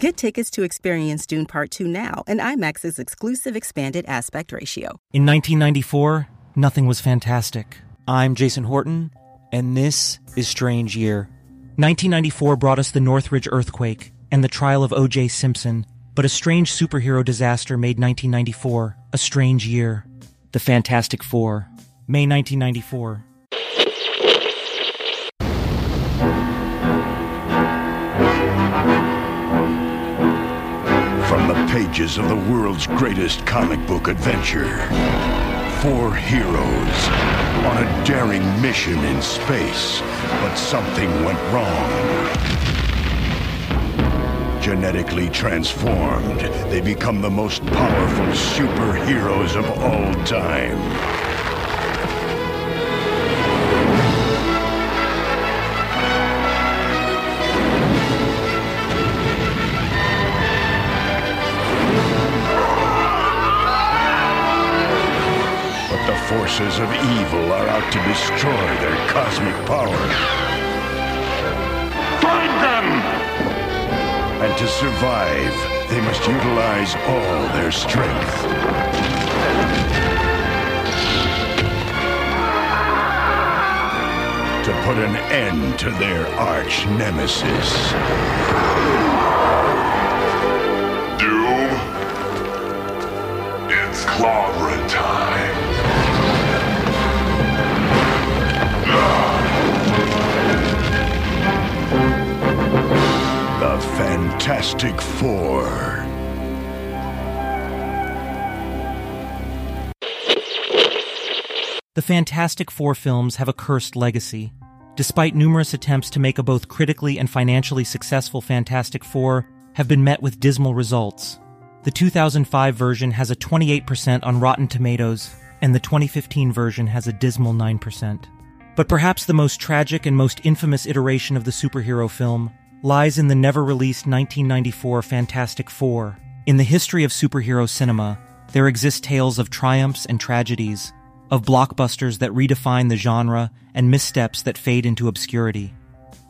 Get tickets to experience Dune Part 2 now and IMAX's exclusive expanded aspect ratio. In 1994, nothing was fantastic. I'm Jason Horton, and this is Strange Year. 1994 brought us the Northridge earthquake and the trial of O.J. Simpson, but a strange superhero disaster made 1994 a strange year. The Fantastic Four. May 1994. Pages of the world's greatest comic book adventure. Four heroes on a daring mission in space, but something went wrong. Genetically transformed, they become the most powerful superheroes of all time. Forces of evil are out to destroy their cosmic power. Find them! And to survive, they must utilize all their strength. To put an end to their arch nemesis. Doom. It's clobbering time. Fantastic Four. The Fantastic Four films have a cursed legacy. Despite numerous attempts to make a both critically and financially successful Fantastic Four, have been met with dismal results. The 2005 version has a 28% on Rotten Tomatoes, and the 2015 version has a dismal 9%. But perhaps the most tragic and most infamous iteration of the superhero film lies in the never released 1994 Fantastic Four. In the history of superhero cinema, there exist tales of triumphs and tragedies, of blockbusters that redefine the genre and missteps that fade into obscurity.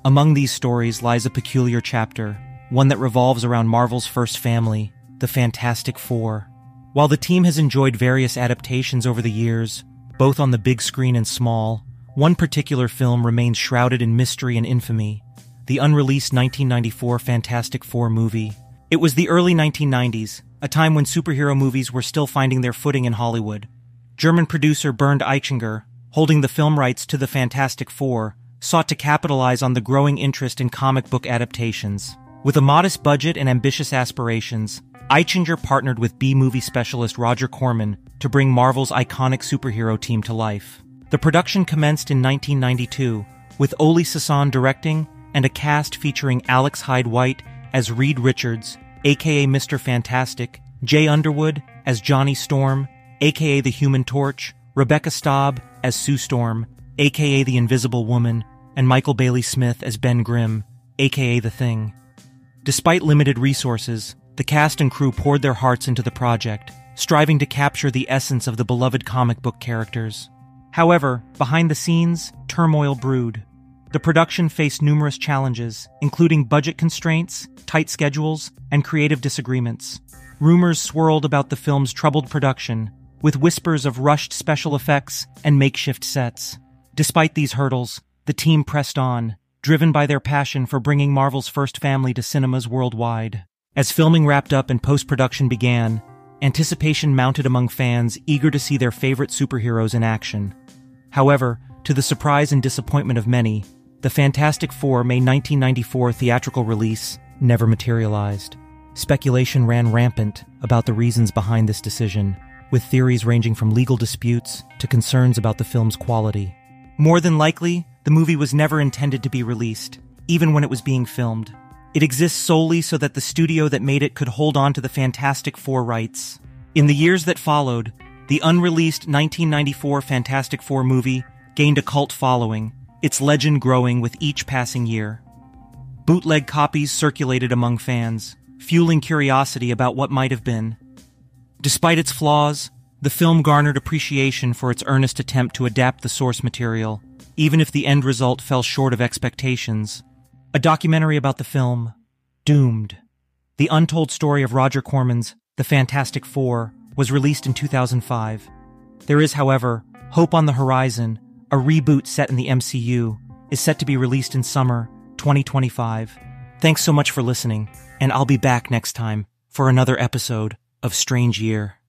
Among these stories lies a peculiar chapter, one that revolves around Marvel's first family, the Fantastic Four. While the team has enjoyed various adaptations over the years, both on the big screen and small, one particular film remains shrouded in mystery and infamy the unreleased 1994 Fantastic Four movie. It was the early 1990s, a time when superhero movies were still finding their footing in Hollywood. German producer Bernd Eichinger, holding the film rights to the Fantastic Four, sought to capitalize on the growing interest in comic book adaptations. With a modest budget and ambitious aspirations, Eichinger partnered with B movie specialist Roger Corman to bring Marvel's iconic superhero team to life. The production commenced in 1992, with Oley Sassone directing and a cast featuring Alex Hyde White as Reed Richards, aka Mr. Fantastic, Jay Underwood as Johnny Storm, aka the Human Torch, Rebecca Staab as Sue Storm, aka the Invisible Woman, and Michael Bailey Smith as Ben Grimm, aka the Thing. Despite limited resources, the cast and crew poured their hearts into the project, striving to capture the essence of the beloved comic book characters. However, behind the scenes, turmoil brewed. The production faced numerous challenges, including budget constraints, tight schedules, and creative disagreements. Rumors swirled about the film's troubled production, with whispers of rushed special effects and makeshift sets. Despite these hurdles, the team pressed on, driven by their passion for bringing Marvel's first family to cinemas worldwide. As filming wrapped up and post production began, anticipation mounted among fans eager to see their favorite superheroes in action. However, to the surprise and disappointment of many, the Fantastic Four May 1994 theatrical release never materialized. Speculation ran rampant about the reasons behind this decision, with theories ranging from legal disputes to concerns about the film's quality. More than likely, the movie was never intended to be released, even when it was being filmed. It exists solely so that the studio that made it could hold on to the Fantastic Four rights. In the years that followed, The unreleased 1994 Fantastic Four movie gained a cult following, its legend growing with each passing year. Bootleg copies circulated among fans, fueling curiosity about what might have been. Despite its flaws, the film garnered appreciation for its earnest attempt to adapt the source material, even if the end result fell short of expectations. A documentary about the film, Doomed, the untold story of Roger Corman's The Fantastic Four, was released in 2005. There is, however, hope on the horizon. A reboot set in the MCU is set to be released in summer 2025. Thanks so much for listening, and I'll be back next time for another episode of Strange Year.